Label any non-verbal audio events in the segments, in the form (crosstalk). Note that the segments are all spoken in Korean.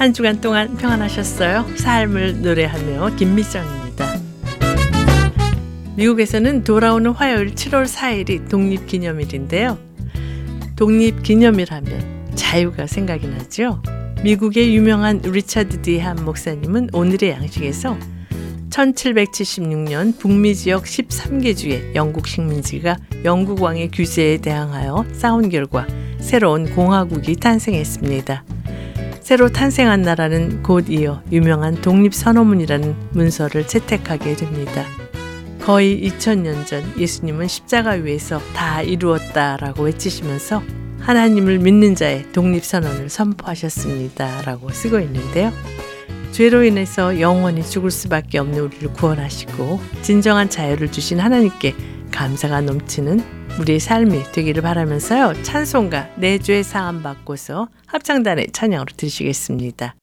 한 주간 동안 평안하셨어요? 삶을 노래하며 김미정입니다. 미국에서는 돌아오는 화요일 7월 4일이 독립기념일인데요. 독립기념일 하면 자유가 생각이 나죠. 미국의 유명한 리차드 디함 목사님은 오늘의 양식에서 1776년 북미 지역 13개 주의 영국 식민지가 영국 왕의 규제에 대항하여 싸운 결과 새로운 공화국이 탄생했습니다. 새로 탄생한 나라는 곧 이어 유명한 독립선언문이라는 문서를 채택하게 됩니다. 거의 2000년 전 예수님은 십자가 위에서 다 이루었다라고 외치시면서 하나님을 믿는 자의 독립선언을 선포하셨습니다. 라고 쓰고 있는데요. 죄로 인해서 영원히 죽을 수밖에 없는 우리를 구원하시고 진정한 자유를 주신 하나님께 감사가 넘치는 우리의 삶이 되기를 바라면서요. 찬송가 내죄 사함 받고서 합창단의 찬양으로 드시겠습니다.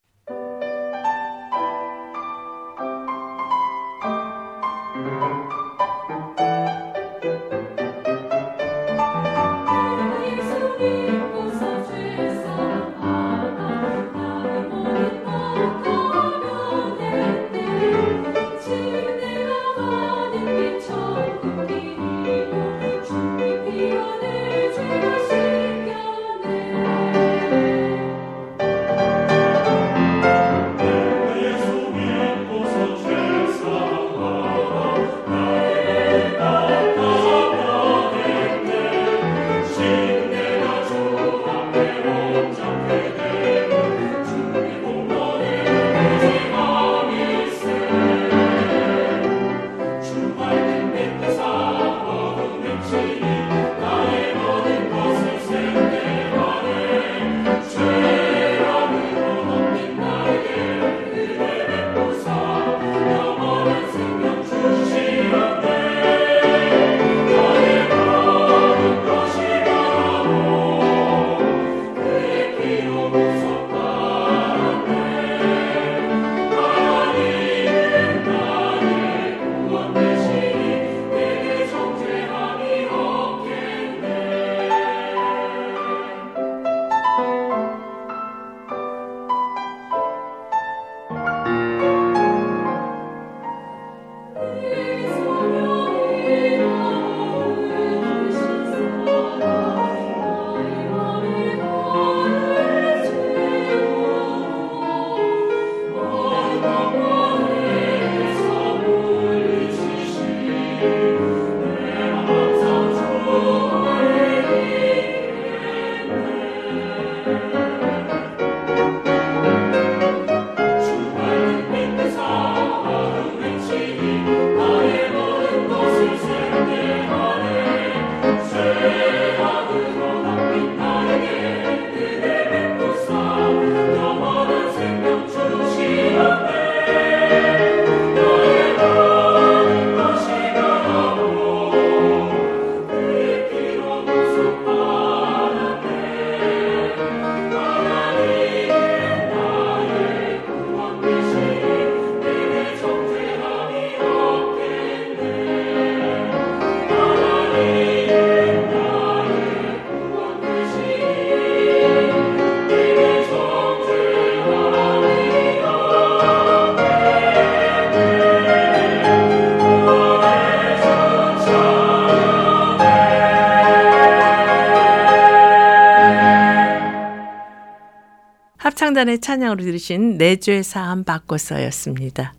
합창단의 찬양으로 들으신 내 죄 사함 바꿔서였습니다.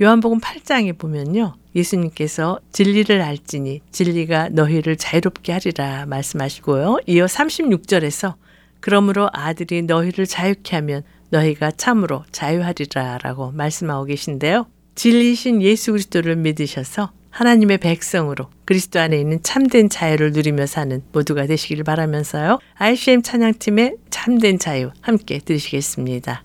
요한복음 8장에 보면요. 예수님께서 진리를 알지니 진리가 너희를 자유롭게 하리라 말씀하시고요. 이어 36절에서 그러므로 아들이 너희를 자유케 하면 너희가 참으로 자유하리라 라고 말씀하고 계신데요. 진리신 예수 그리스도를 믿으셔서 하나님의 백성으로 그리스도 안에 있는 참된 자유를 누리며 사는 모두가 되시길 바라면서요. ICM 찬양팀의 참된 자유 함께 들으시겠습니다.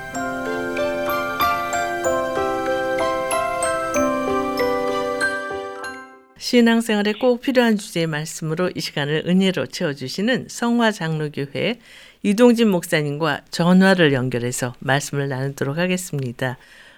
신앙생활에 꼭 필요한 주제의 말씀으로 이 시간을 은혜로 채워주시는 성화 장로교회 이동진 목사님과 전화를 연결해서 말씀을 나누도록 하겠습니다.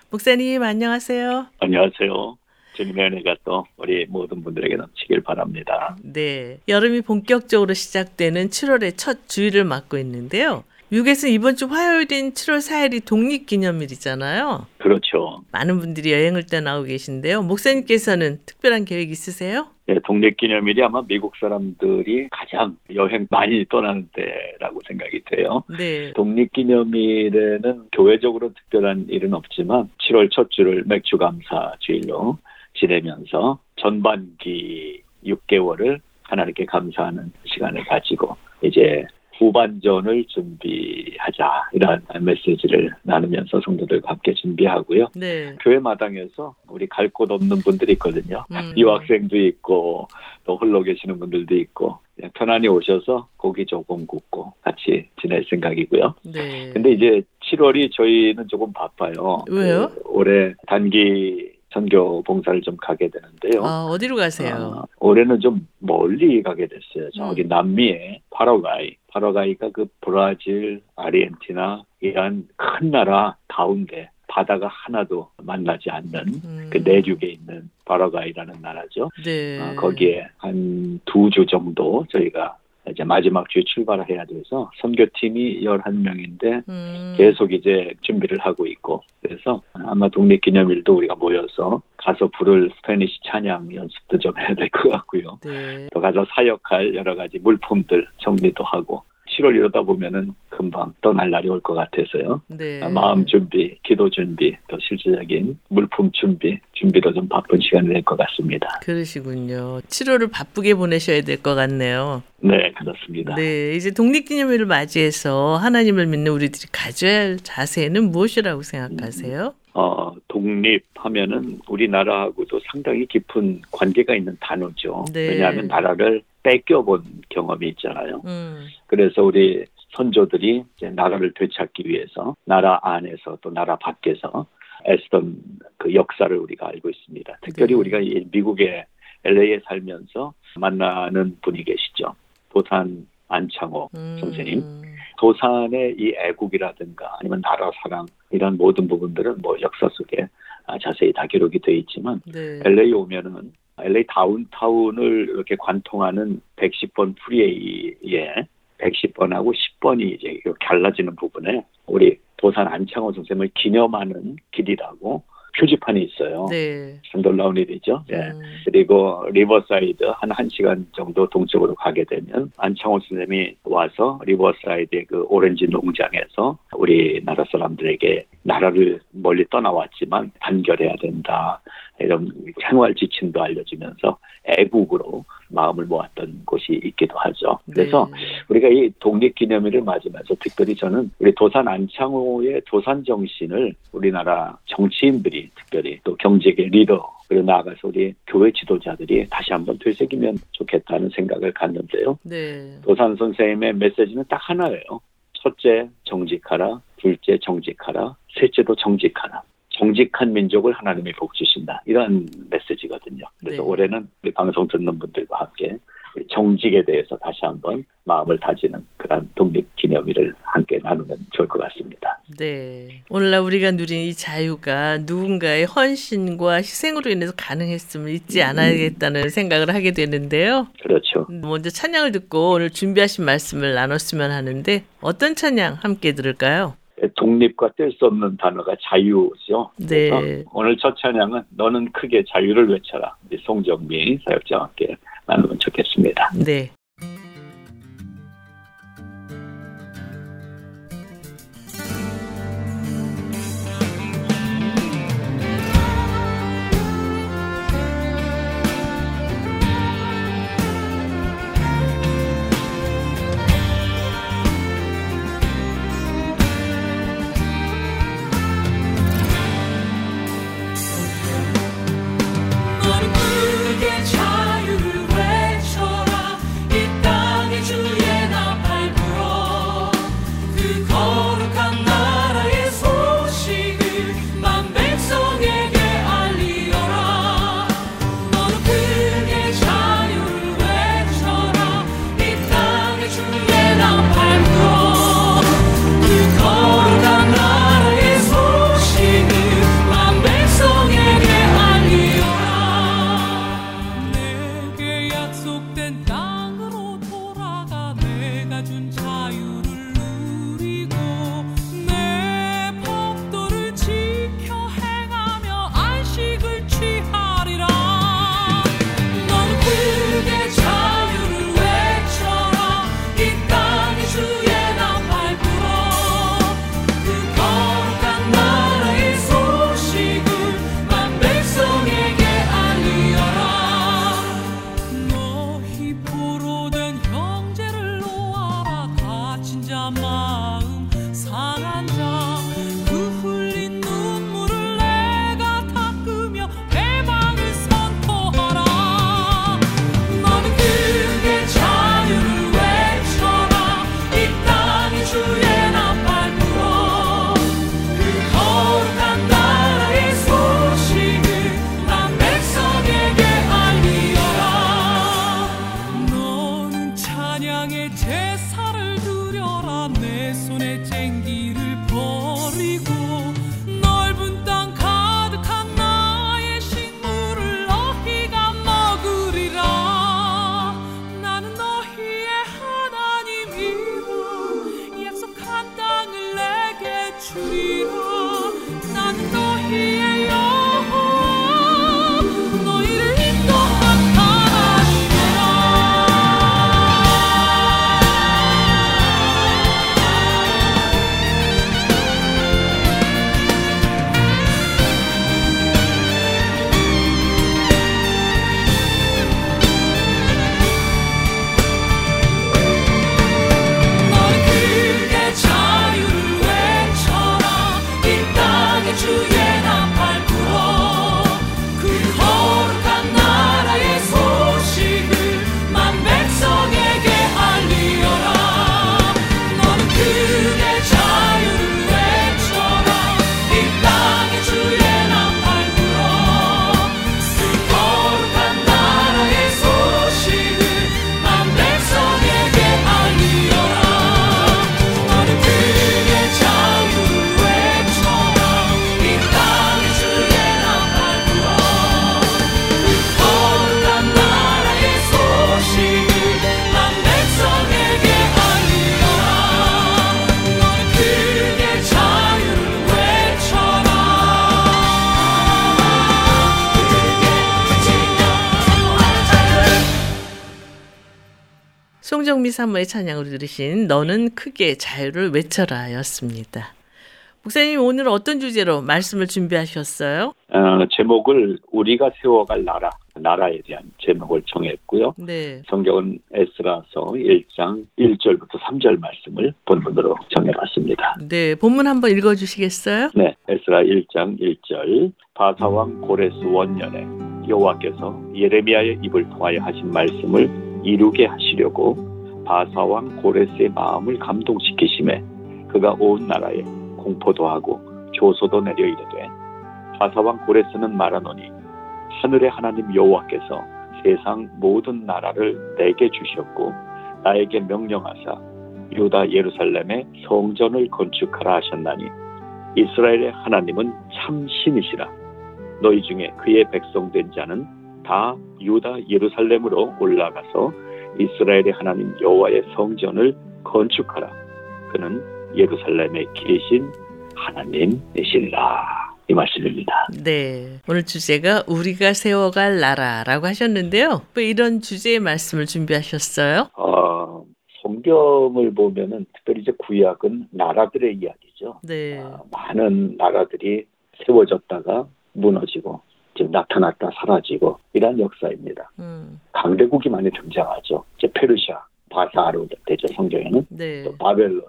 목사님 안녕하세요. 안녕하세요. 주님의 은혜가 또 우리 모든 분들에게 넘치길 바랍니다. 네. 여름이 본격적으로 시작되는 7월의 첫 주일을 맞고 있는데요. 미국에서 이번 주 화요일인 7월 4일이 독립기념일이잖아요. 그렇죠. 많은 분들이 여행을 떠나고 계신데요. 목사님께서는 특별한 계획 있으세요? 네, 독립기념일이 아마 미국 사람들이 가장 여행 많이 떠나는 때라고 생각이 돼요. 네. 독립기념일에는 교회적으로 특별한 일은 없지만 7월 첫 주를 맥주감사 주일로 지내면서 전반기 6개월을 하나님께 감사하는 시간을 가지고 이제 후반전을 준비하자 이런 메시지를 나누면서 성도들과 함께 준비하고요. 네. 교회 마당에서 우리 갈 곳 없는 분들이 있거든요. 음. 유학생도 있고 또 홀로 계시는 분들도 있고 편안히 오셔서 고기 조금 굽고 같이 지낼 생각이고요. 네. 근데 이제 7월이 저희는 조금 바빠요. 왜요? 그 올해 단기 선교 봉사를 좀 가게 되는데요. 아, 어디로 가세요? 아, 올해는 좀 멀리 가게 됐어요. 저기 음. 남미의 파라과이. 파라과이가 그 브라질, 아르헨티나 이런 큰 나라 가운데 바다가 하나도 만나지 않는 음. 그 내륙에 있는 파라과이라는 나라죠. 네. 아, 거기에 한 두 주 정도 저희가 이제 마지막 주에 출발을 해야 돼서 선교팀이 11명인데 음. 계속 이제 준비를 하고 있고 그래서 아마 독립기념일도 우리가 모여서 가서 부를 Spanish 찬양 연습도 좀 해야 될 것 같고요. 네. 또 가서 사역할 여러 가지 물품들 정리도 하고 7월 이러다 보면은 금방 떠날 날이 올 것 같아서요. 네. 아, 마음 준비, 기도 준비, 또 실질적인 물품 준비, 준비로 좀 바쁜 시간이 될 것 같습니다. 그러시군요. 7월을 바쁘게 보내셔야 될 것 같네요. 네, 그렇습니다. 네, 이제 독립기념일을 맞이해서 하나님을 믿는 우리들이 가져야 할 자세는 무엇이라고 생각하세요? 어, 독립하면은 우리나라하고도 상당히 깊은 관계가 있는 단어죠. 네. 왜냐하면 나라를 뺏겨본 경험이 있잖아요. 음, 그래서 우리 선조들이 이제 나라를 되찾기 위해서 나라 안에서 또 나라 밖에서 애쓰던 그 역사를 우리가 알고 있습니다. 특별히 네. 우리가 이 미국의 LA에 살면서 만나는 분이 계시죠. 도산 안창호 음, 선생님. 도산의 이 애국이라든가 아니면 나라 사랑 이런 모든 부분들은 뭐 역사 속에 아, 자세히 다 기록이 되어 있지만 네. LA 오면은 LA 다운타운을 이렇게 관통하는 110번 프리웨이에 110번하고 10번이 이제 이렇게 갈라지는 부분에 우리 도산 안창호 선생님을 기념하는 길이라고 표지판이 있어요. 네. 참 놀라운 일이죠. 예. 음, 그리고 리버사이드 한 1시간 정도 동쪽으로 가게 되면 안창호 선생님이 와서 리버사이드의 그 오렌지 농장에서 우리나라 사람들에게 나라를 멀리 떠나왔지만 단결해야 된다. 이런 생활 지침도 알려주면서 애국으로 마음을 모았던 곳이 있기도 하죠. 그래서 네. 우리가 이 독립기념일을 맞으면서 특별히 저는 우리 도산 안창호의 도산 정신을 우리나라 정치인들이 특별히 또 경제계 리더 그리고 나아가서 우리 교회 지도자들이 다시 한번 되새기면 좋겠다는 생각을 갖는데요. 네. 도산 선생님의 메시지는 딱 하나예요. 첫째 정직하라, 둘째 정직하라, 셋째도 정직하라. 정직한 민족을 하나님이 복 주신다. 이런 메시지거든요. 그래서 네. 올해는 우리 방송 듣는 분들과 함께 정직에 대해서 다시 한번 마음을 다지는 그런 독립 기념일을 함께 나누면 좋을 것 같습니다. 네. 오늘날 우리가 누린 이 자유가 누군가의 헌신과 희생으로 인해서 가능했음을 잊지 않아야겠다는 생각을 하게 되는데요. 그렇죠. 먼저 찬양을 듣고 오늘 준비하신 말씀을 나눴으면 하는데 어떤 찬양 함께 들을까요? 독립과 뗄 수 없는 단어가 자유죠. 네. 오늘 첫 찬양은 너는 크게 자유를 외쳐라. 우리 송정미 사역자와 함께 나누면 좋겠습니다. 네. 사모의 찬양으로 들으신 너는 크게 자유를 외쳐라 였습니다. 목사님 오늘 어떤 주제로 말씀을 준비하셨어요? 어, 제목을 우리가 세워갈 나라, 나라에 대한 제목을 정했고요. 네. 성경은 에스라서 1장 1절부터 3절 말씀을 본문으로 정해봤습니다. 네, 본문 한번 읽어주시겠어요? 네, 에스라 1장 1절 바사왕 고레스 원년에 여호와께서 예레미야의 입을 통하여 하신 말씀을 이루게 하시려고 바사왕 고레스의 마음을 감동시키심에 그가 온 나라에 공포도 하고 조소도 내려 이르되 바사왕 고레스는 말하노니 하늘의 하나님 여호와께서 세상 모든 나라를 내게 주셨고 나에게 명령하사 유다 예루살렘에 성전을 건축하라 하셨나니 이스라엘의 하나님은 참 신이시라. 너희 중에 그의 백성 된 자는 다 유다 예루살렘으로 올라가서 이스라엘의 하나님 여호와의 성전을 건축하라 그는 예루살렘에 계신 하나님이시라 이 말씀입니다. 네. 오늘 주제가 우리가 세워갈 나라라고 하셨는데요. 왜 이런 주제의 말씀을 준비하셨어요? 어, 성경을 보면은 특별히 이제 구약은 나라들의 이야기죠. 네. 어, 많은 나라들이 세워졌다가 무너지고 지금 나타났다 사라지고 이런 역사입니다. 음. 강대국이 많이 등장하죠. 이제 페르시아, 바사로 되죠 성경에는 네. 또 바벨론,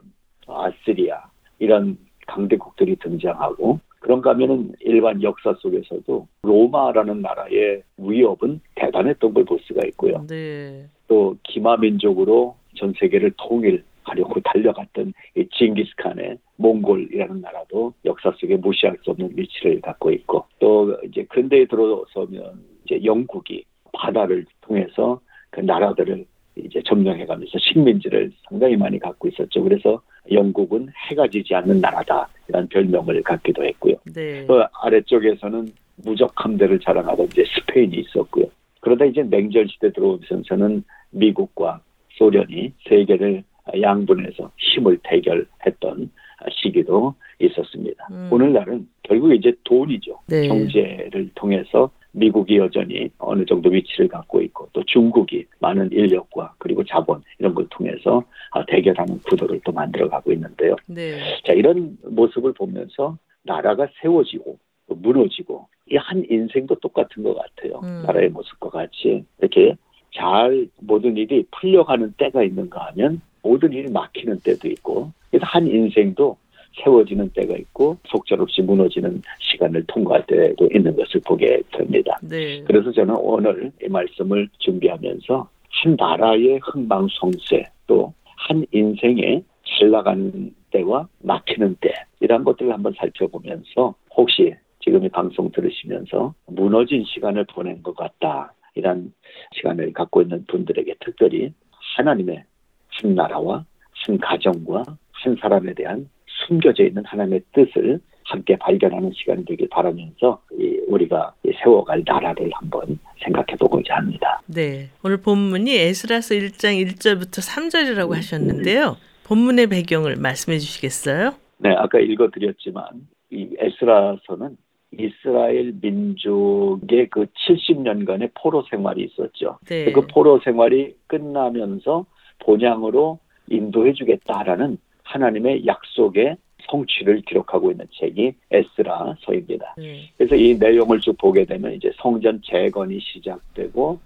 아스리아 이런 강대국들이 등장하고 그런가 하면은 일반 역사 속에서도 로마라는 나라의 위협은 대단했던 걸 볼 수가 있고요. 네. 또 기마민족으로 전 세계를 통일하려고 달려갔던 이 징기스칸의 몽골이라는 나라도 역사 속에 무시할 수 없는 위치를 갖고 있고 또 이제 근대에 들어서면 이제 영국이 바다를 통해서 그 나라들을 이제 점령해가면서 식민지를 상당히 많이 갖고 있었죠. 그래서 영국은 해가 지지 않는 나라다 이런 별명을 갖기도 했고요. 네. 그 아래쪽에서는 무적 함대를 자랑하던 이제 스페인이 있었고요. 그러다 이제 냉전 시대 들어오면서는 미국과 소련이 세계를 양분해서 힘을 대결했던 시기도 있었습니다. 음. 오늘날은 결국 이제 돈이죠. 네. 경제를 통해서 미국이 여전히 어느 정도 위치를 갖고 있고 또 중국이 많은 인력과 그리고 자본 이런 걸 통해서 아, 대결하는 구도를 또 만들어가고 있는데요. 네. 자 이런 모습을 보면서 나라가 세워지고 또 무너지고 이 한 인생도 똑같은 것 같아요. 음. 나라의 모습과 같이 이렇게 잘 모든 일이 풀려가는 때가 있는가 하면 모든 일이 막히는 때도 있고 그래서 한 인생도 세워지는 때가 있고 속절없이 무너지는 시간을 통과할 때도 있는 것을 보게 됩니다. 네. 그래서 저는 오늘 이 말씀을 준비하면서 한 나라의 흥망성쇠 또 한 인생의 잘 나가는 때와 막히는 때 이런 것들을 한번 살펴보면서 혹시 지금 이 방송 들으시면서 무너진 시간을 보낸 것 같다 이런 시간을 갖고 있는 분들에게 특별히 하나님의 한 나라와 한 가정과 한 사람에 대한 숨겨져 있는 하나님의 뜻을 함께 발견하는 시간이 되길 바라면서 이 우리가 이 세워갈 나라를 한번 생각해 보고자 합니다. 네. 오늘 본문이 에스라서 1장 1절부터 3절이라고 하셨는데요. 본문의 배경을 말씀해 주시겠어요? 네, 아까 읽어 드렸지만 이 에스라서는 이스라엘 민족의 그 70년간의 포로 생활이 있었죠. 네. 그 포로 생활이 끝나면서 본향으로 인도해주겠다라는 하나님의 약속의 성취를 기록하고 있는 책이 에스라서입니다. 네. 그래서 이 내용을 쭉 보게 되면 이제 성전 재건이 시작되고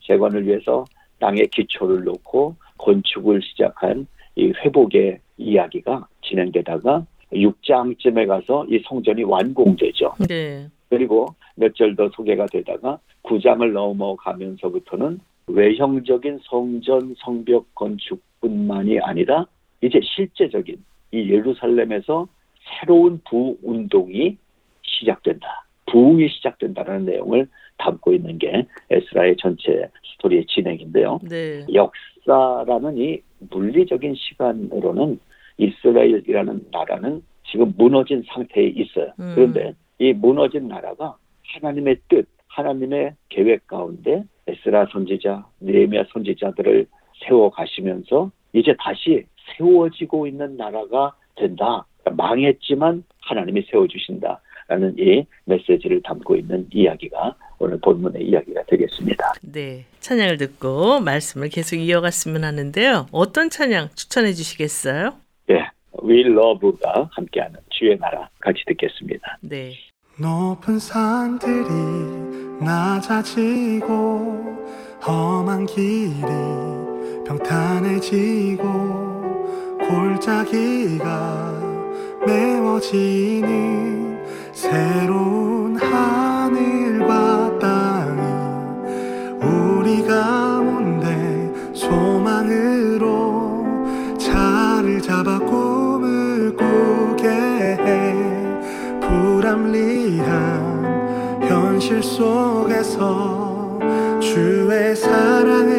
재건을 위해서 땅에 기초를 놓고 건축을 시작한 이 회복의 이야기가 진행되다가 6장쯤에 가서 이 성전이 완공되죠. 네. 그리고 몇 절 더 소개가 되다가 9장을 넘어가면서부터는 외형적인 성전 성벽 건축뿐만이 아니라 이제 실제적인 이 예루살렘에서 새로운 부운동이 시작된다. 부흥이 시작된다는 내용을 담고 있는 게 에스라의 전체 스토리의 진행인데요. 네. 역사라는 이 물리적인 시간으로는 이스라엘이라는 나라는 지금 무너진 상태에 있어요. 음. 그런데 이 무너진 나라가 하나님의 뜻, 하나님의 계획 가운데 에스라 선지자, 느헤미야 선지자들을 세워 가시면서 이제 다시 세워지고 있는 나라가 된다. 망했지만 하나님이 세워주신다. 라는 이 메시지를 담고 있는 이야기가 오늘 본문의 이야기가 되겠습니다. 네. 찬양을 듣고 말씀을 계속 이어갔으면 하는데요. 어떤 찬양 추천해 주시겠어요? 예, We Love가 함께하는 주의 나라 같이 듣겠습니다. 네. 높은 산들이 낮아지고 험한 길이 평탄해지고 골짜기가 메워지는 새로운 하늘과 땅이 우리가 현실 속에서 주의 사랑을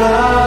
love.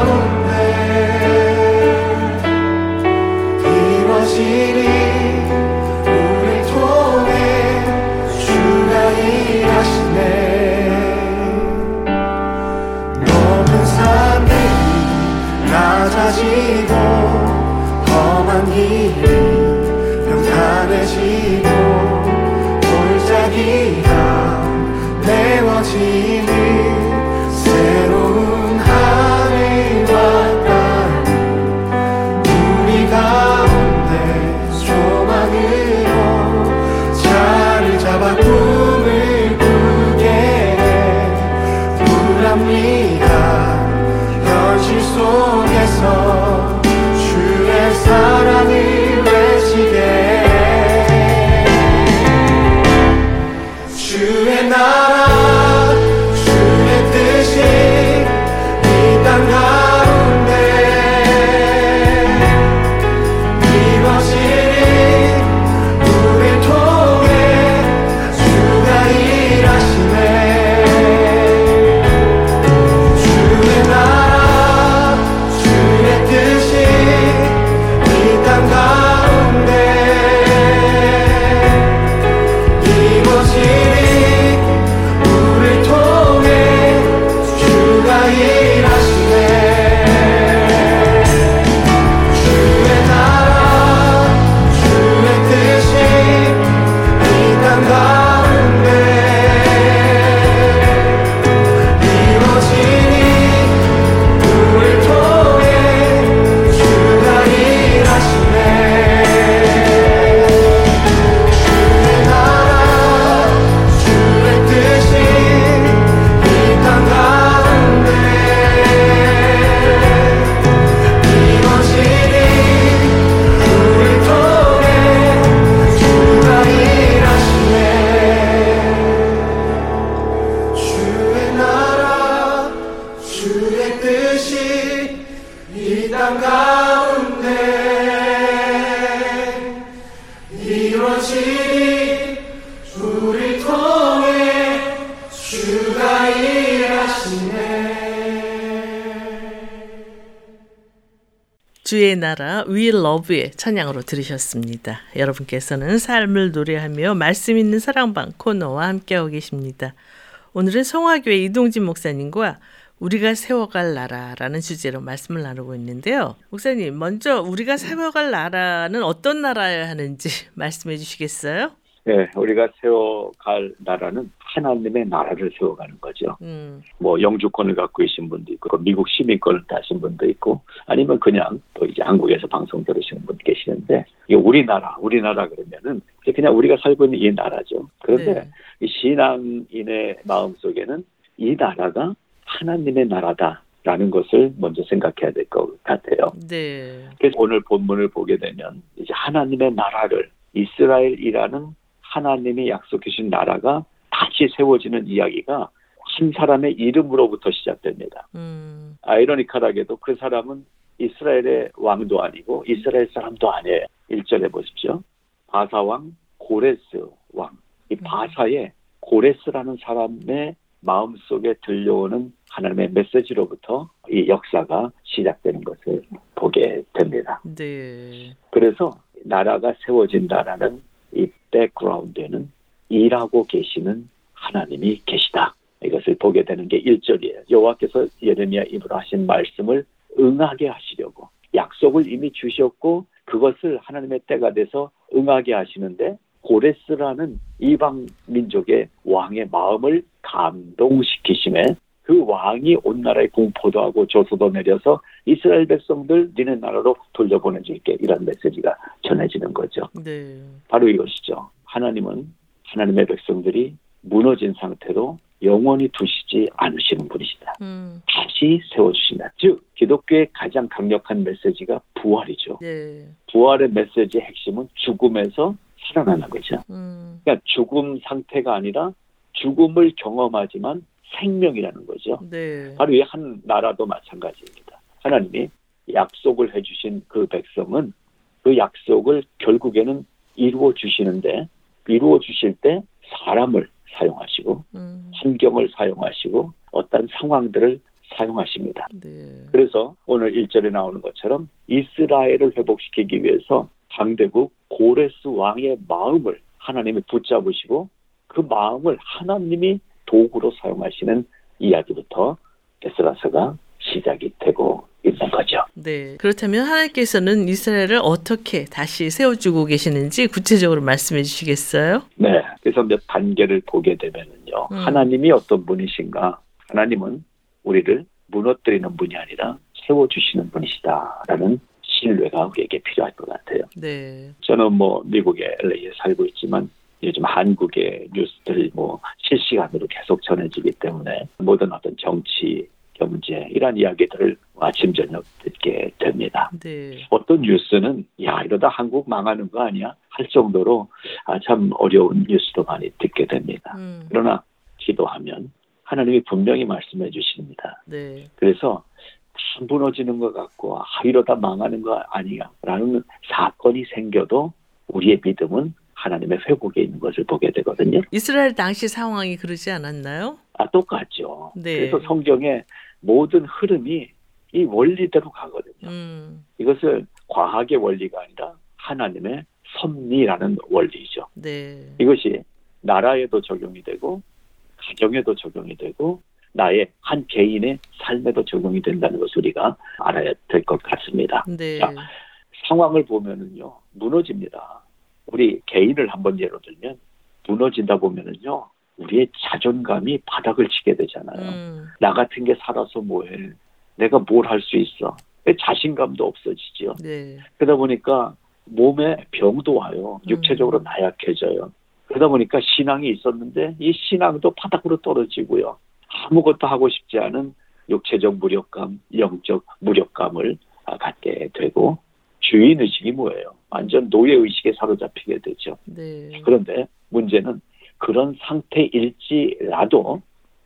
We Love의 찬양으로 들으셨습니다. 여러분께서는 삶을 노래하며 말씀 있는 사랑방 코너와 함께하고 계십니다. 오늘은 성화교회 이동진 목사님과 우리가 세워갈 나라라는 주제로 말씀을 나누고 있는데요. 목사님, 먼저 우리가 세워갈 나라는 어떤 나라여야 하는지 말씀해 주시겠어요? 네, 우리가 세워갈 나라는 하나님의 나라를 세워가는 거죠. 음, 뭐 영주권을 갖고 계신 분도 있고 미국 시민권을 따신 분도 있고 아니면 그냥 또 이제 한국에서 방송 들으시는 분 계시는데 이 우리나라 우리나라 그러면은 그냥 우리가 살고 있는 이 나라죠. 그런데 네. 이 신앙인의 마음 속에는 이 나라가 하나님의 나라다 라는 것을 먼저 생각해야 될 것 같아요. 네. 그래서 오늘 본문을 보게 되면 이제 하나님의 나라를 이스라엘이라는 하나님이 약속해 주신 나라가 다시 세워지는 이야기가 한 사람의 이름으로부터 시작됩니다. 음, 아이러니컬하게도 그 사람은 이스라엘의 왕도 아니고 이스라엘 사람도 아니에요. 1절에 보십시오. 바사 왕 고레스 왕. 이 바사의 고레스라는 사람의 마음속에 들려오는 하나님의 메시지로부터 이 역사가 시작되는 것을 보게 됩니다. 네. 그래서 나라가 세워진다라는 이 백그라운드에는 일하고 계시는 하나님이 계시다. 이것을 보게 되는 게 1절이에요. 여호와께서 예레미야 입으로 하신 말씀을 응하게 하시려고 약속을 이미 주셨고 그것을 하나님의 때가 돼서 응하게 하시는데 고레스라는 이방 민족의 왕의 마음을 감동시키심에 그 왕이 온 나라에 공포도 하고 조소도 내려서 이스라엘 백성들 니네 나라로 돌려보내줄게 이런 메시지가 전해지는 거죠. 네. 바로 이것이죠. 하나님은 하나님의 백성들이 무너진 상태로 영원히 두시지 않으시는 분이시다. 음, 다시 세워주신다. 즉 기독교의 가장 강력한 메시지가 부활이죠. 네. 부활의 메시지의 핵심은 죽음에서 살아나는 거죠. 음, 그러니까 죽음 상태가 아니라 죽음을 경험하지만 생명이라는 거죠. 네. 바로 이 한 나라도 마찬가지입니다. 하나님이 약속을 해주신 그 백성은 그 약속을 결국에는 이루어 주시는데 이루어 주실 때 사람을 사용하시고 음, 환경을 사용하시고 어떤 상황들을 사용하십니다. 네. 그래서 오늘 1절에 나오는 것처럼 이스라엘을 회복시키기 위해서 상대국 고레스 왕의 마음을 하나님이 붙잡으시고 그 마음을 하나님이 도구로 사용하시는 이야기부터 에스라서가 시작이 되고 있는 거죠. 네. 그렇다면 하나님께서는 이스라엘을 어떻게 다시 세워주고 계시는지 구체적으로 말씀해 주시겠어요? 네. 그래서 몇 단계를 보게 되면은요. 음. 하나님이 어떤 분이신가? 하나님은 우리를 무너뜨리는 분이 아니라 세워주시는 분이시다라는 신뢰가 우리에게 필요할 것 같아요. 네. 저는 뭐 미국의 LA에 살고 있지만 요즘 한국의 뉴스들이 뭐 실시간으로 계속 전해지기 때문에 모든 어떤 정치, 경제 이런 이야기들을 아침 저녁 듣게 됩니다. 네. 어떤 뉴스는 야 이러다 한국 망하는 거 아니야 할 정도로 아, 참 어려운 뉴스도 많이 듣게 됩니다. 음, 그러나 기도하면 하나님이 분명히 말씀해 주십니다. 네. 그래서 다 무너지는 것 같고 아, 이러다 망하는 거 아니야라는 사건이 생겨도 우리의 믿음은 하나님의 회복에 있는 것을 보게 되거든요. 이스라엘 당시 상황이 그러지 않았나요? 아 똑같죠. 네. 그래서 성경의 모든 흐름이 이 원리대로 가거든요. 음, 이것은 과학의 원리가 아니라 하나님의 섭리라는 원리죠. 네. 이것이 나라에도 적용이 되고 가정에도 적용이 되고 나의 한 개인의 삶에도 적용이 된다는 것을 우리가 알아야 될 것 같습니다. 네. 자, 상황을 보면은요 무너집니다. 우리 개인을 한번 예로 들면 무너진다 보면은요 우리의 자존감이 바닥을 치게 되잖아요. 음, 나 같은 게 살아서 뭐해? 내가 뭘 할 수 있어? 자신감도 없어지죠. 네. 그러다 보니까 몸에 병도 와요. 음. 육체적으로 나약해져요. 그러다 보니까 신앙이 있었는데 이 신앙도 바닥으로 떨어지고요. 아무것도 하고 싶지 않은 육체적 무력감, 영적 무력감을 아, 갖게 되고 주인 의식이 뭐예요? 완전 노예 의식에 사로잡히게 되죠. 네. 그런데 문제는 그런 상태일지라도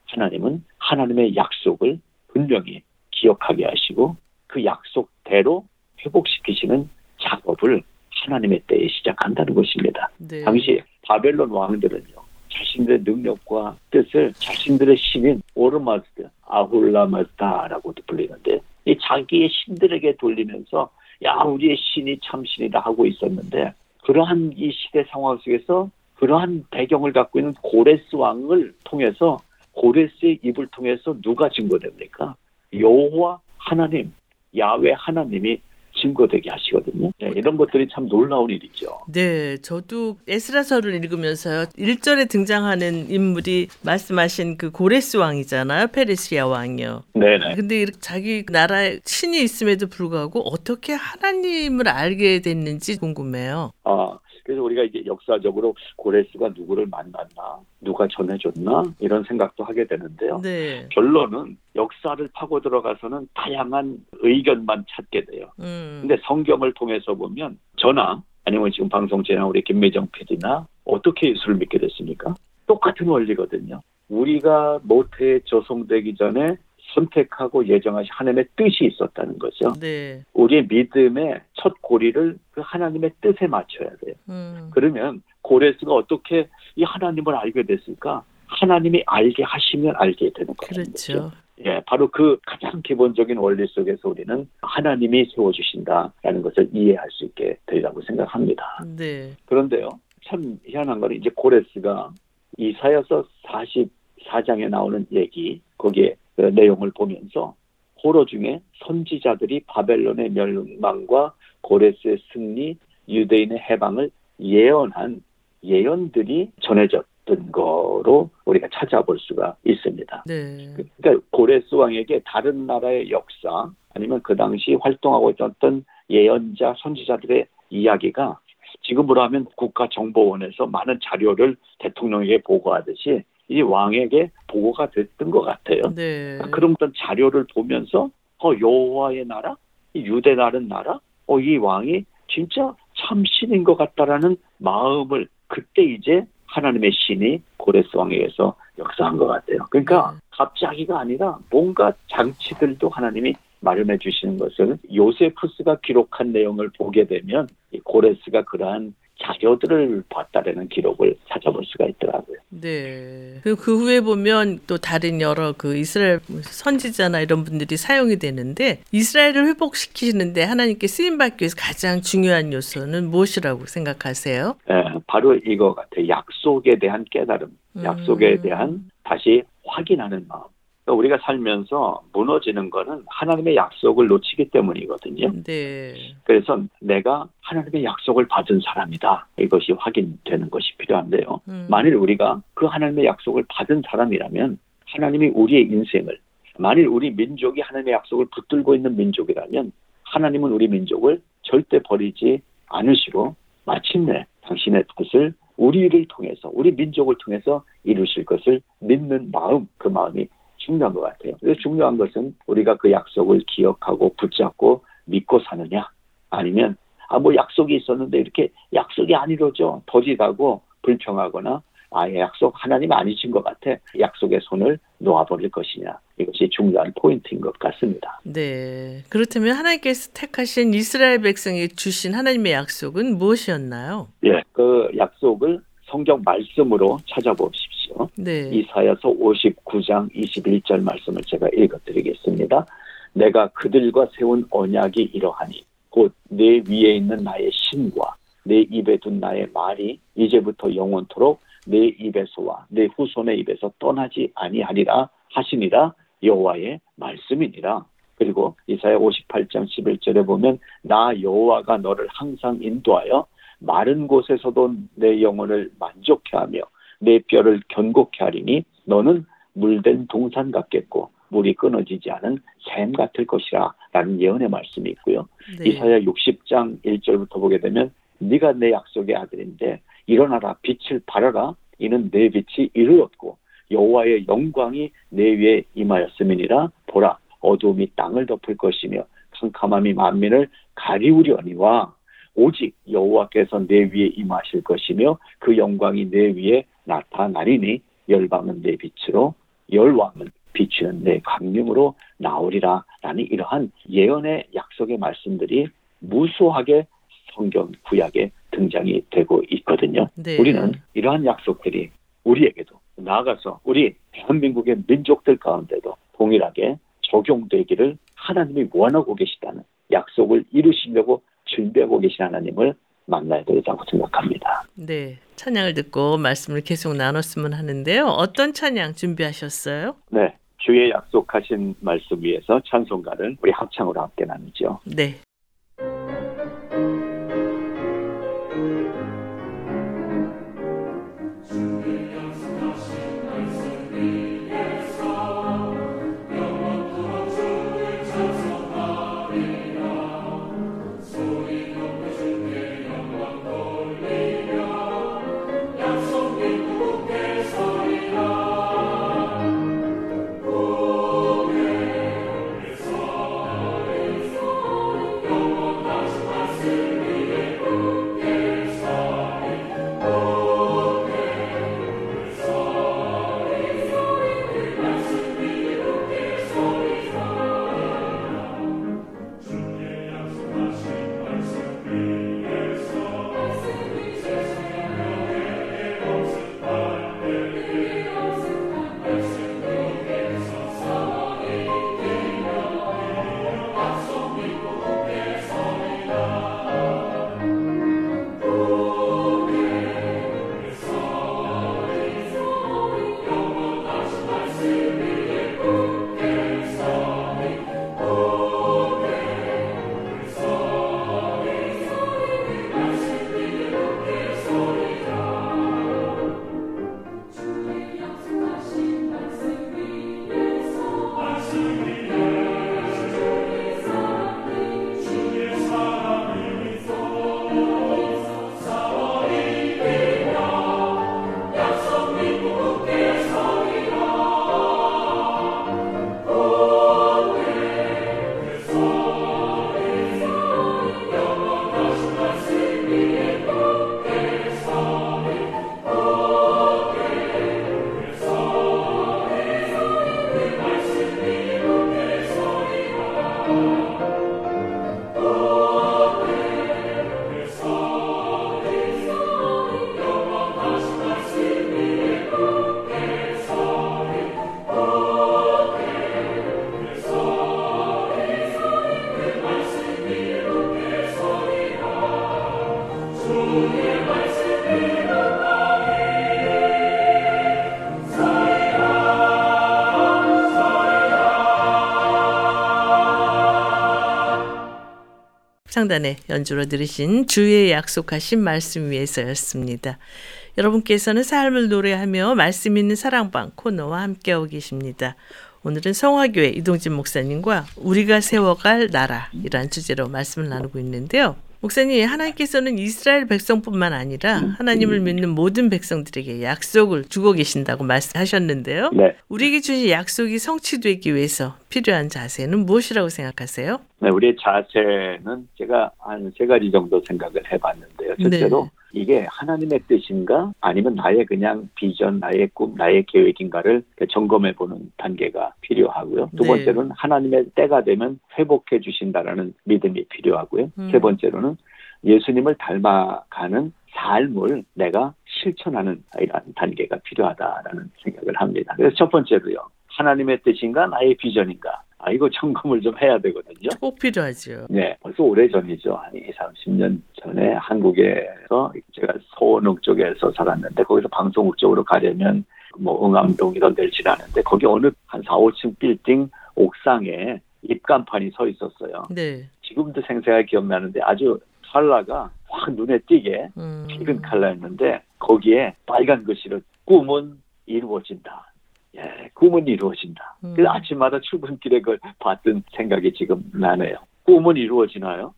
하나님은 하나님의 약속을 분명히 기억하게 하시고 그 약속대로 회복시키시는 작업을 하나님의 때에 시작한다는 것입니다. 네. 당시 바벨론 왕들은요. 자신들의 능력과 뜻을 자신들의 신인 오르마스드, 아훌라마스다라고도 불리는데 이 자기의 신들에게 돌리면서 야 우리의 신이 참 신이다 하고 있었는데 그러한 이 시대 상황 속에서 그러한 배경을 갖고 있는 고레스 왕을 통해서 고레스의 입을 통해서 누가 증거됩니까? 여호와 하나님, 야외 하나님이 증거되게 하시거든요. 네, 이런 것들이 참 놀라운 일이죠. 네, 저도 에스라서를 읽으면서요. 1절에 등장하는 인물이 말씀하신 그 고레스 왕이잖아요. 페르시아 왕이요. 네 네. 근데 이렇게 자기 나라에 신이 있음에도 불구하고 어떻게 하나님을 알게 됐는지 궁금해요. 아, 그래서 우리가 이제 역사적으로 고레스가 누구를 만났나, 누가 전해줬나 이런 생각도 하게 되는데요. 네. 결론은 역사를 파고 들어가서는 다양한 의견만 찾게 돼요. 음. 근데 성경을 통해서 보면 저나 아니면 지금 방송 진행 우리 김미정 PD나 어떻게 예수를 믿게 됐습니까? 똑같은 원리거든요. 우리가 모태에 조성되기 전에 선택하고 예정하신 하나님의 뜻이 있었다는 거죠. 네. 우리의 믿음의 첫 고리를 그 하나님의 뜻에 맞춰야 돼요. 음. 그러면 고레스가 어떻게 이 하나님을 알게 됐을까? 하나님이 알게 하시면 알게 되는 거죠. 그렇죠. 예, 바로 그 가장 기본적인 원리 속에서 우리는 하나님이 세워주신다라는 것을 이해할 수 있게 되리라고 생각합니다. 네. 그런데요, 참 희한한 거는 이제 고레스가 이사여서 44장에 나오는 얘기, 거기에 그 내용을 보면서 호로 중에 선지자들이 바벨론의 멸망과 고레스의 승리, 유대인의 해방을 예언한 예언들이 전해졌던 거로 우리가 찾아볼 수가 있습니다. 네. 그러니까 고레스 왕에게 다른 나라의 역사 아니면 그 당시 활동하고 있었던 예언자 선지자들의 이야기가 지금으로 하면 국가정보원에서 많은 자료를 대통령에게 보고하듯이 이 왕에게 보고가 됐던 것 같아요. 네. 그런 어떤 자료를 보면서 어 여호와의 나라, 이 유대 나른 나라, 어 이 왕이 진짜 참 신인 것 같다라는 마음을 그때 이제 하나님의 신이 고레스 왕에게서 역사한 것 같아요. 그러니까 네. 갑자기가 아니라 뭔가 장치들도 하나님이 마련해 주시는 것을 요세푸스가 기록한 내용을 보게 되면 이 고레스가 그러한 자료들을 봤다라는 기록을 찾아볼 수가 있더라고요. 네. 그, 그 후에 보면 또 다른 여러 그 이스라엘 선지자나 이런 분들이 사용이 되는데 이스라엘을 회복시키는데 하나님께 쓰임 받기 위해서 가장 중요한 요소는 무엇이라고 생각하세요? 예, 바로 이거 같아요. 약속에 대한 깨달음, 약속에 음. 대한 다시 확인하는 마음. 그러니까 우리가 살면서 무너지는 거는 하나님의 약속을 놓치기 때문이거든요. 네. 그래서 내가 하나님의 약속을 받은 사람이다. 이것이 확인되는 것이 필요한데요. 음. 만일 우리가 그 하나님의 약속을 받은 사람이라면 하나님이 우리의 인생을 만일 우리 민족이 하나님의 약속을 붙들고 있는 민족이라면 하나님은 우리 민족을 절대 버리지 않으시고 마침내 당신의 뜻을 우리를 통해서 우리 민족을 통해서 이루실 것을 믿는 마음 그 마음이 중요한 것 같아요. 그래서 중요한 것은 우리가 그 약속을 기억하고 붙잡고 믿고 사느냐 아니면 아 뭐 약속이 있었는데 이렇게 약속이 안 이루어져 더디다고 불평하거나 아예 약속 하나님 아니신 것 같아 약속의 손을 놓아버릴 것이냐 이것이 중요한 포인트인 것 같습니다. 네. 그렇다면 하나님께서 택하신 이스라엘 백성에 주신 하나님의 약속은 무엇이었나요? 예, 그 약속을 성경 말씀으로 찾아 보십시오. 네. 이사야서 59장 21절 말씀을 제가 읽어드리겠습니다. 내가 그들과 세운 언약이 이러하니 곧 내 위에 있는 나의 신과 내 입에 둔 나의 말이 이제부터 영원토록 내 입에서와 내 후손의 입에서 떠나지 아니하리라 하시니라 여호와의 말씀이니라. 그리고 이사야 58장 11절에 보면 나 여호와가 너를 항상 인도하여 마른 곳에서도 내 영혼을 만족해 하며 내 뼈를 견고케 하리니 너는 물된 동산 같겠고 물이 끊어지지 않은 샘 같을 것이라 라는 예언의 말씀이 있고요. 네. 이사야 60장 1절부터 보게 되면 네가 내 약속의 아들인데 일어나라 빛을 발하라 이는 내 빛이 이르렀고 여호와의 영광이 내 위에 임하였음이니라 보라 어두움이 땅을 덮을 것이며 캄캄함이 만민을 가리우려니와 오직 여호와께서 내 위에 임하실 것이며 그 영광이 내 위에 나타나리니 열방은 내 빛으로 열왕은 비추는 내 강림으로 나오리라 라는 이러한 예언의 약속의 말씀들이 무수하게 성경 구약에 등장이 되고 있거든요. 네. 우리는 이러한 약속들이 우리에게도 나아가서 우리 대한민국의 민족들 가운데도 동일하게 적용되기를 하나님이 원하고 계시다는 약속을 이루시려고 준비하고 계신 하나님을 만나야 되겠다고 생각합니다. 네. 찬양을 듣고 말씀을 계속 나눴으면 하는데요. 어떤 찬양 준비하셨어요? 네. 주의 약속하신 말씀 위에서 찬송가를 우리 합창으로 함께 나누죠. 네. 합창단의 연주로 들으신 주의 약속하신 말씀 위에서였습니다. 여러분께서는 삶을 노래하며 말씀 있는 사랑방 코너와 함께하고 계십니다. 오늘은 성화교회 이동진 목사님과 우리가 세워갈 나라이란 주제로 말씀을 나누고 있는데요. 목사님, 하나님께서는 이스라엘 백성뿐만 아니라 하나님을 믿는 모든 백성들에게 약속을 주고 계신다고 말씀하셨는데요. 네. 우리에게 주신 약속이 성취되기 위해서 필요한 자세는 무엇이라고 생각하세요? 네, 우리의 자세는 제가 한 세 가지 정도 생각을 해봤는데요. 첫째로 네. 이게 하나님의 뜻인가 아니면 나의 그냥 비전, 나의 꿈, 나의 계획인가를 점검해 보는 단계가 필요하고요. 두 네. 번째로는 하나님의 때가 되면 회복해 주신다라는 믿음이 필요하고요. 음. 세 번째로는 예수님을 닮아가는 삶을 내가 실천하는 이런 단계가 필요하다라는 생각을 합니다. 그래서 첫 번째로요. 하나님의 뜻인가 나의 비전인가 아 이거 점검을 좀 해야 되거든요. 꼭 필요하죠. 네, 벌써 오래 전이죠. 한 2, 30년 전에 한국에서 제가 서원읍 쪽에서 살았는데 거기서 방송국 쪽으로 가려면 뭐 응암동 이런 데를 지나는데 거기 어느 한 4, 5층 빌딩 옥상에 입간판이 서 있었어요. 네. 지금도 생생하게 기억나는데 아주 컬러가 확 눈에 띄게 음. 붉은 컬러였는데 거기에 빨간 글씨로 꿈은 이루어진다. 예, 꿈은 이루어진다. 음. 그래서 아침마다 출근길에 그걸 봤던 생각이 지금 나네요. 꿈은 이루어지나요?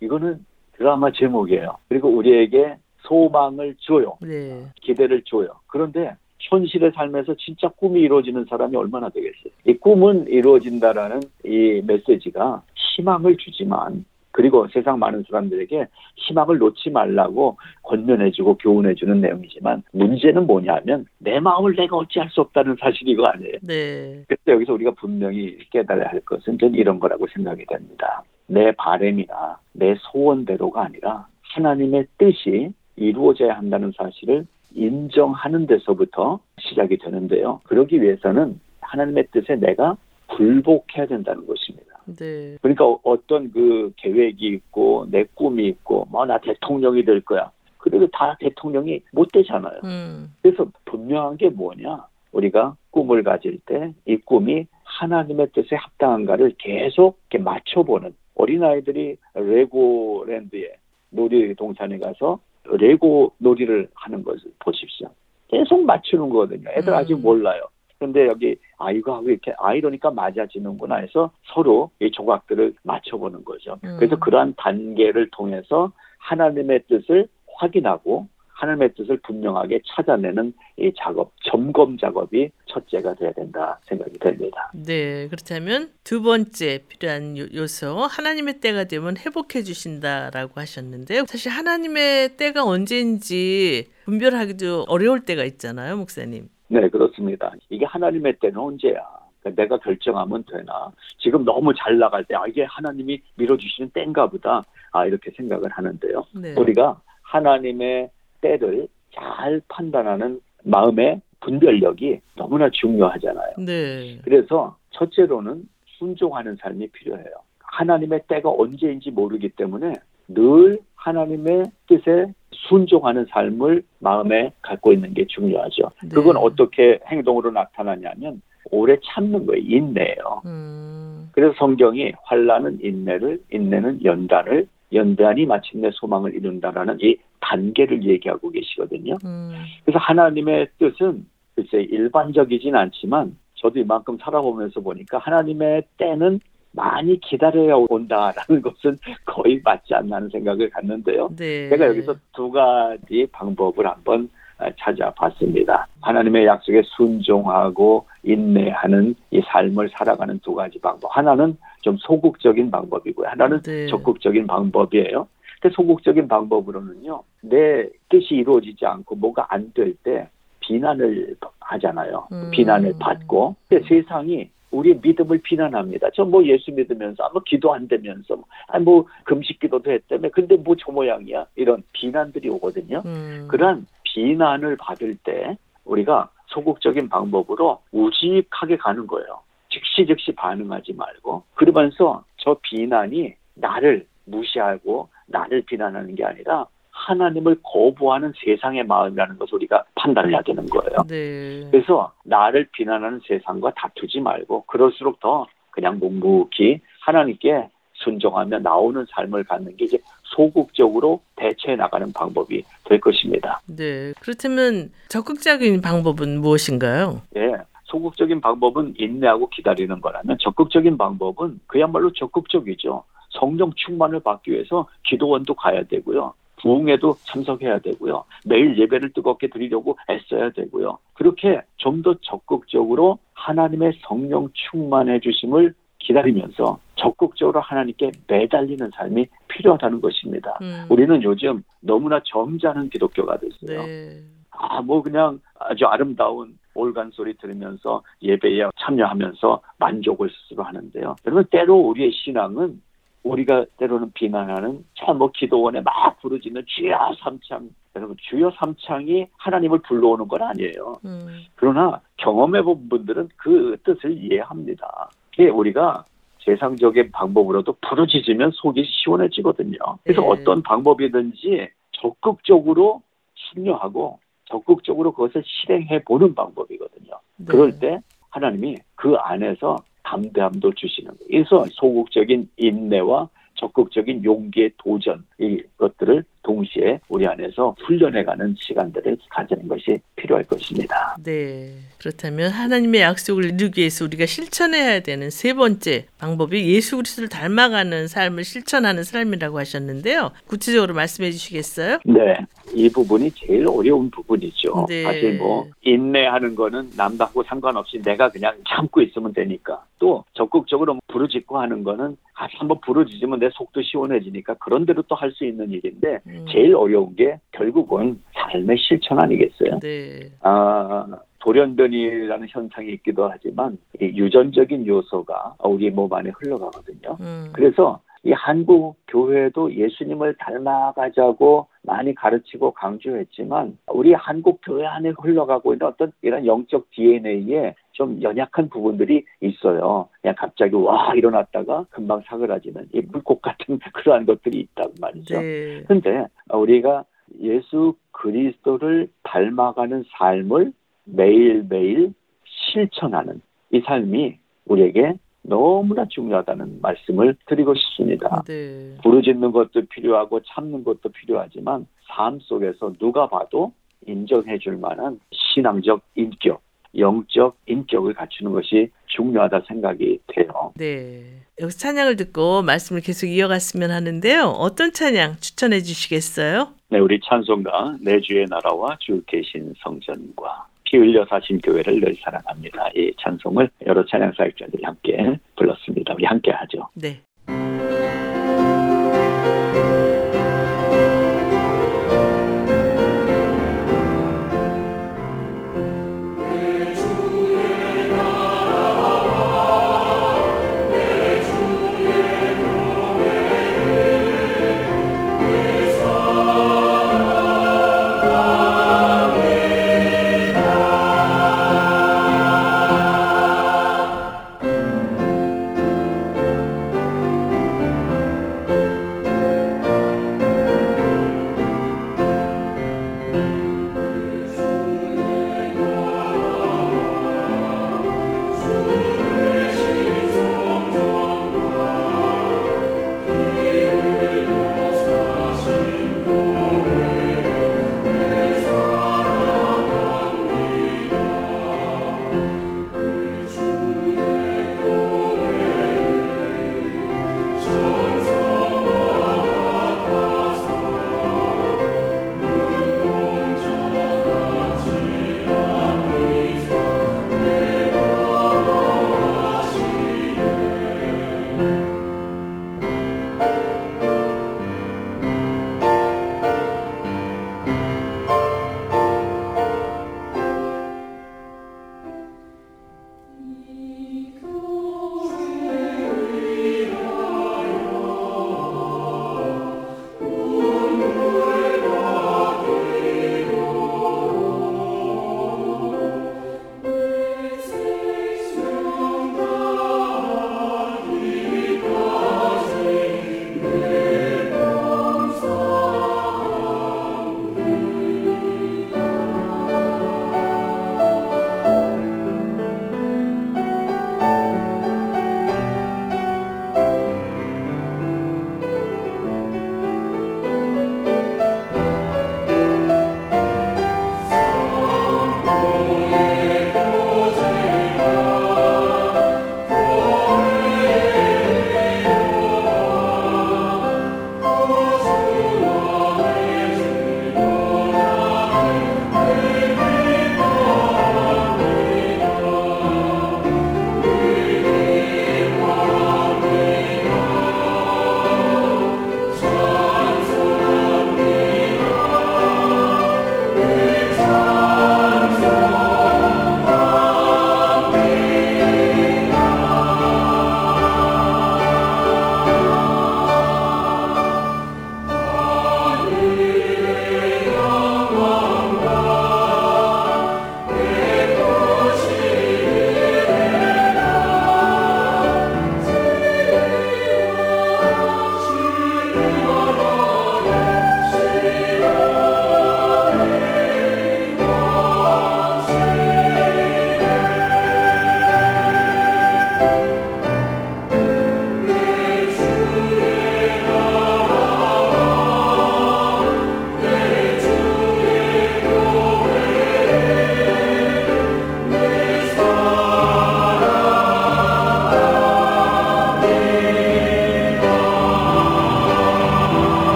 이거는 드라마 제목이에요. 그리고 우리에게 소망을 줘요. 네. 기대를 줘요. 그런데 현실의 삶에서 진짜 꿈이 이루어지는 사람이 얼마나 되겠어요? 이 꿈은 이루어진다라는 이 메시지가 희망을 주지만 그리고 세상 많은 사람들에게 희망을 놓지 말라고 권면해주고 교훈해주는 내용이지만 문제는 뭐냐면 내 마음을 내가 어찌할 수 없다는 사실이 이거 아니에요. 네. 그래서 여기서 우리가 분명히 깨달아야 할 것은 전 이런 거라고 생각이 됩니다. 내 바램이나 내 소원대로가 아니라 하나님의 뜻이 이루어져야 한다는 사실을 인정하는 데서부터 시작이 되는데요. 그러기 위해서는 하나님의 뜻에 내가 굴복해야 된다는 것입니다. 네. 그러니까 어떤 그 계획이 있고 내 꿈이 있고 뭐 나 대통령이 될 거야. 그래도 다 대통령이 못 되잖아요. 음. 그래서 분명한 게 뭐냐? 우리가 꿈을 가질 때 이 꿈이 하나님의 뜻에 합당한가를 계속 이렇게 맞춰보는 어린아이들이 레고랜드에 놀이동산에 가서 레고 놀이를 하는 것을 보십시오. 계속 맞추는 거거든요. 애들 음. 아직 몰라요. 근데 여기 아이가 왜 이렇게 아이러니까 맞아지는구나 해서 서로 이 조각들을 맞춰보는 거죠. 음. 그래서 그러한 단계를 통해서 하나님의 뜻을 확인하고 하나님의 뜻을 분명하게 찾아내는 이 작업, 점검 작업이 첫째가 돼야 된다 생각이 됩니다. 네. 그렇다면 두 번째 필요한 요- 요소 하나님의 때가 되면 회복해 주신다라고 하셨는데요. 사실 하나님의 때가 언제인지 분별하기도 어려울 때가 있잖아요, 목사님. 네, 그렇습니다. 이게 하나님의 때는 언제야? 그러니까 내가 결정하면 되나? 지금 너무 잘 나갈 때, 아, 이게 하나님이 밀어주시는 때인가 보다. 아, 이렇게 생각을 하는데요. 네. 우리가 하나님의 때를 잘 판단하는 마음의 분별력이 너무나 중요하잖아요. 네. 그래서 첫째로는 순종하는 삶이 필요해요. 하나님의 때가 언제인지 모르기 때문에 늘 하나님의 뜻에 순종하는 삶을 마음에 갖고 있는 게 중요하죠. 네. 그건 어떻게 행동으로 나타나냐면 오래 참는 거예요. 인내예요. 음. 그래서 성경이 환란은 인내를, 인내는 연단을, 연단이 마침내 소망을 이룬다라는 이 단계를 얘기하고 계시거든요. 음. 그래서 하나님의 뜻은 글쎄 일반적이진 않지만 저도 이만큼 살아보면서 보니까 하나님의 때는 많이 기다려야 온다라는 (laughs) 것은 거의 맞지 않나는 생각을 갖는데요. 네. 제가 여기서 두 가지 방법을 한번 아, 찾아봤습니다. 하나님의 약속에 순종하고 인내하는 이 삶을 살아가는 두 가지 방법. 하나는 좀 소극적인 방법이고요. 하나는 네. 적극적인 방법이에요. 근데 소극적인 방법으로는요, 내 뜻이 이루어지지 않고 뭐가 안 될 때 비난을 하잖아요. 음. 비난을 받고. 근데 세상이 우리의 믿음을 비난합니다. 저 뭐 예수 믿으면서, 아, 뭐 기도 안 되면서, 아, 뭐 금식 기도도 했다며. 근데 뭐 저 모양이야. 이런 비난들이 오거든요. 음. 그런 비난을 받을 때 우리가 소극적인 방법으로 우직하게 가는 거예요. 즉시 즉시 반응하지 말고 그러면서 저 비난이 나를 무시하고 나를 비난하는 게 아니라 하나님을 거부하는 세상의 마음이라는 것을 우리가 판단해야 되는 거예요. 네. 그래서 나를 비난하는 세상과 다투지 말고 그럴수록 더 그냥 묵묵히 하나님께 순종하며 나오는 삶을 갖는 게 이제 소극적으로 대처해 나가는 방법이 될 것입니다. 네. 그렇다면 적극적인 방법은 무엇인가요? 예. 소극적인 방법은 인내하고 기다리는 거라면 적극적인 방법은 그야말로 적극적이죠. 성령 충만을 받기 위해서 기도원도 가야 되고요. 부흥에도 참석해야 되고요. 매일 예배를 뜨겁게 드리려고 애써야 되고요. 그렇게 좀 더 적극적으로 하나님의 성령 충만해 주심을 기다리면서 적극적으로 하나님께 매달리는 삶이 필요하다는 것입니다. 음. 우리는 요즘 너무나 점잖은 기독교가 됐어요. 네. 아, 뭐 그냥 아주 아름다운 올간 소리 들으면서 예배에 참여하면서 만족을 스스로 하는데요. 여러분, 때로 우리의 신앙은 우리가 때로는 비난하는 참뭐 기도원에 막 부르짖는 주여 삼창 여러분 주여 삼창이 하나님을 불러오는 건 아니에요. 음. 그러나 경험해 본 분들은 그 뜻을 이해합니다. 이게 우리가 세상적인 방법으로도 부르짖으면 속이 시원해지거든요. 그래서 네. 어떤 방법이든지 적극적으로 참여하고 적극적으로 그것을 실행해 보는 방법이거든요. 네. 그럴 때 하나님이 그 안에서 담대함도 주시는 거예요. 그래서 소극적인 인내와 적극적인 용기의 도전 이것들을 동시에 우리 안에서 훈련해가는 시간들을 가지는 것이 필요할 것입니다. 네. 그렇다면 하나님의 약속을 이루기 위해서 우리가 실천해야 되는 세 번째 방법이 예수 그리스도를 닮아가는 삶을 실천하는 삶이라고 하셨는데요. 구체적으로 말씀해 주시겠어요? 네, 이 부분이 제일 어려운 부분이죠. 네. 사실 뭐 인내하는 거는 남하고 상관없이 내가 그냥 참고 있으면 되니까 또 적극적으로 부르짖고 하는 거는 아, 한번 부르짖으면 내 속도 시원해지니까 그런 대로 또 할 수 있는 일인데 음. 제일 어려운 게 결국은 삶의 실천 아니겠어요? 네. 아, 돌연변이라는 현상이 있기도 하지만 이 유전적인 요소가 우리 몸 안에 흘러가거든요. 음. 그래서 이 한국 교회도 예수님을 닮아가자고 많이 가르치고 강조했지만 우리 한국 교회 안에 흘러가고 있는 어떤 이런 영적 DNA에 좀 연약한 부분들이 있어요. 그냥 갑자기 와 일어났다가 금방 사그라지는 이 물꽃 같은 (laughs) 그러한 것들이 있단 말이죠. 네. 근데 우리가 예수 그리스도를 닮아가는 삶을 매일매일 실천하는 이 삶이 우리에게 너무나 중요하다는 말씀을 드리고 싶습니다. 네. 부르짖는 것도 필요하고 참는 것도 필요하지만 삶 속에서 누가 봐도 인정해 줄 만한 신앙적 인격, 영적 인격을 갖추는 것이 중요하다 생각이 돼요. 네. 여기서 찬양을 듣고 말씀을 계속 이어갔으면 하는데요. 어떤 찬양 추천해 주시겠어요? 네, 우리 찬송가 내 주의 나라와 주 계신 성전과 피 흘려 사신 교회를 늘 사랑합니다. 이 찬송을 여러 찬양 사역자들이 함께 불렀습니다. 우리 함께 하죠. 네.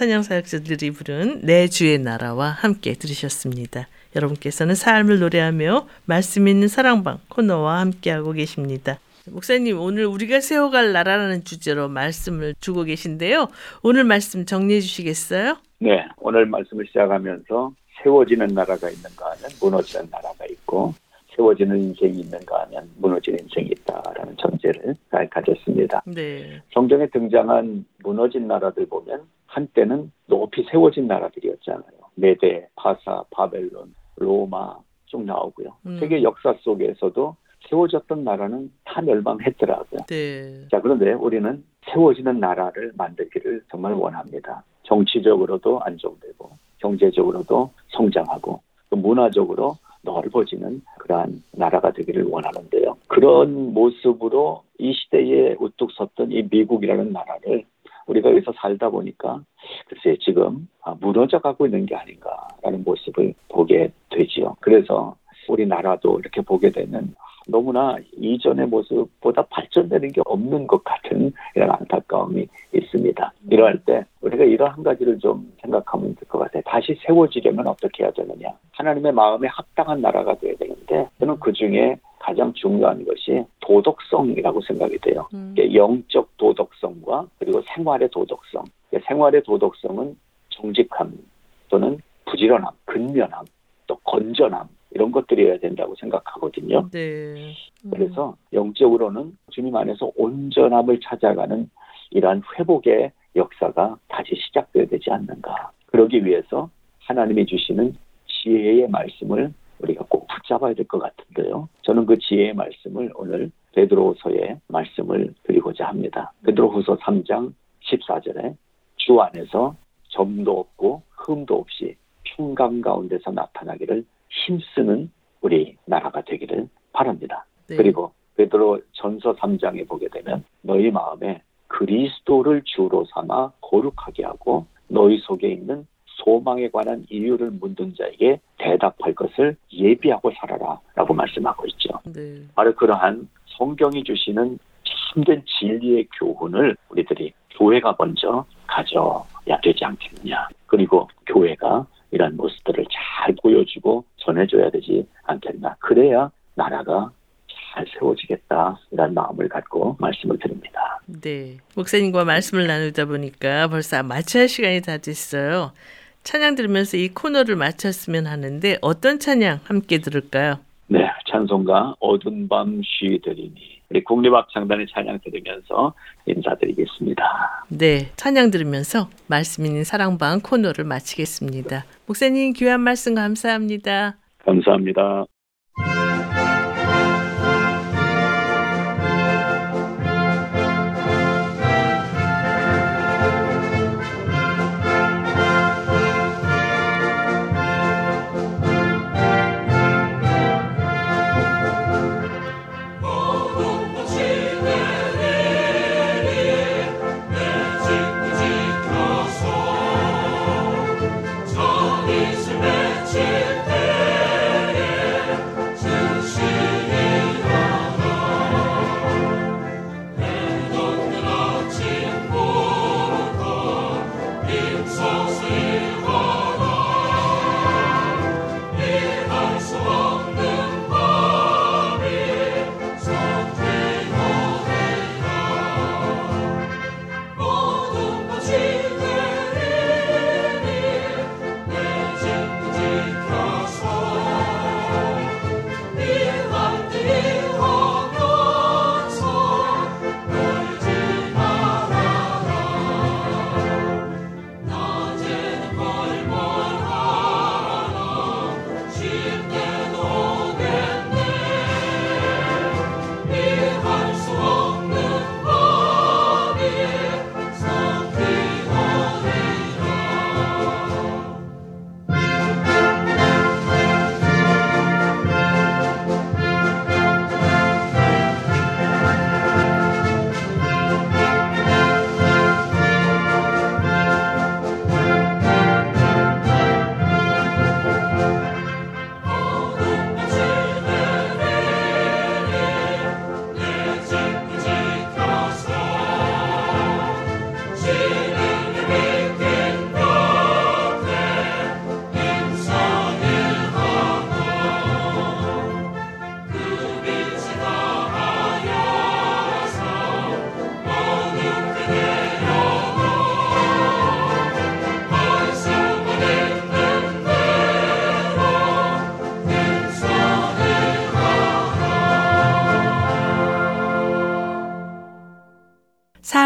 찬양 사역자들이 부른 내 주의 나라와 함께 들으셨습니다. 여러분께서는 삶을 노래하며 말씀 있는 사랑방 코너와 함께하고 계십니다. 목사님, 오늘 우리가 세워갈 나라라는 주제로 말씀을 주고 계신데요. 오늘 말씀 정리해 주시겠어요? 네, 오늘 말씀을 시작하면서 세워지는 나라가 있는가 하면 무너지는 나라가 있고 세워지는 인생이 있는가 하면 무너지는 인생이 있다라는 전제를 가졌습니다. 네. 성경에 등장한 무너진 나라들 보면 한때는 높이 세워진 나라들이었잖아요. 메데, 파사, 바벨론, 로마 쭉 나오고요. 음. 세계 역사 속에서도 세워졌던 나라는 다 멸망했더라고요. 네. 자, 그런데 우리는 세워지는 나라를 만들기를 정말 원합니다. 정치적으로도 안정되고, 경제적으로도 성장하고, 또 문화적으로 넓어지는 그러한 나라가 되기를 원하는데요. 그런 모습으로 이 시대에 우뚝 섰던 이 미국이라는 나라를 우리가 여기서 살다 보니까 글쎄 지금 아, 무너져 가고 있는 게 아닌가라는 모습을 보게 되지요. 그래서 우리나라도 이렇게 보게 되면 너무나 이전의 모습보다 발전되는 게 없는 것 같은 이런 안타까움이 있습니다. 이러할 때 우리가 이런 한 가지를 좀 생각하면 될 것 같아요. 다시 세워지려면 어떻게 해야 되느냐. 하나님의 마음에 합당한 나라가 돼야 되는데 저는 그 중에 가장 중요한 것이 도덕성이라고 생각이 돼요. 음. 영적 도덕성과 그리고 생활의 도덕성. 생활의 도덕성은 정직함 또는 부지런함, 근면함, 또 건전함 이런 것들이어야 된다고 생각하거든요. 네. 음. 그래서 영적으로는 주님 안에서 온전함을 찾아가는 이러한 회복의 역사가 다시 시작돼야 되지 않는가. 그러기 위해서 하나님이 주시는 지혜의 말씀을 우리가 꼭 붙잡아야 될 것 같은데요. 저는 그 지혜의 말씀을 오늘 베드로후서의 말씀을 드리고자 합니다. 베드로후서 3장 14절에 주 안에서 점도 없고 흠도 없이 평강 가운데서 나타나기를 힘쓰는 우리 나라가 되기를 바랍니다. 네. 그리고 베드로 전서 3장에 보게 되면 너희 마음에 그리스도를 주로 삼아 거룩하게 하고 너희 속에 있는 소망에 관한 이유를 묻는 자에게 대답할 것을 예비하고 살아라 라고 말씀하고 있죠. 네. 바로 그러한 성경이 주시는 참된 진리의 교훈을 우리들이 교회가 먼저 가져야 되지 않겠느냐. 그리고 교회가 이런 모습들을 잘 보여주고 전해줘야 되지 않겠나. 그래야 나라가 잘 세워지겠다. 이런 마음을 갖고 말씀을 드립니다. 네. 목사님과 말씀을 나누다 보니까 벌써 할 시간이 다 됐어요. 찬양 들으면서 이 코너를 마쳤으면 하는데 어떤 찬양 함께 들을까요? 네, 찬송가 어두운 밤 쉬들이니 우리 국립합창단의 찬양 들으면서 인사드리겠습니다. 네, 찬양 들으면서 말씀 있는 사랑방 코너를 마치겠습니다. 목사님 귀한 말씀 감사합니다. 감사합니다.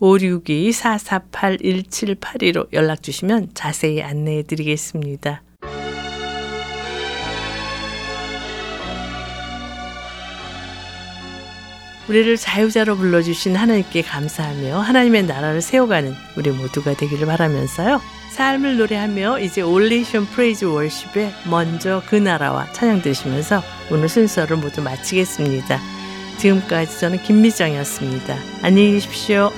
562-448-1782로 연락 주시면 자세히 안내해 드리겠습니다. 우리를 자유자로 불러주신 하나님께 감사하며 하나님의 나라를 세워가는 우리 모두가 되기를 바라면서요. 삶을 노래하며 이제 All Nations Praise Worship의 먼저 그 나라와 찬양 들으시면서 오늘 순서를 모두 마치겠습니다. 지금까지 저는 김미정이었습니다. 안녕히 계십시오.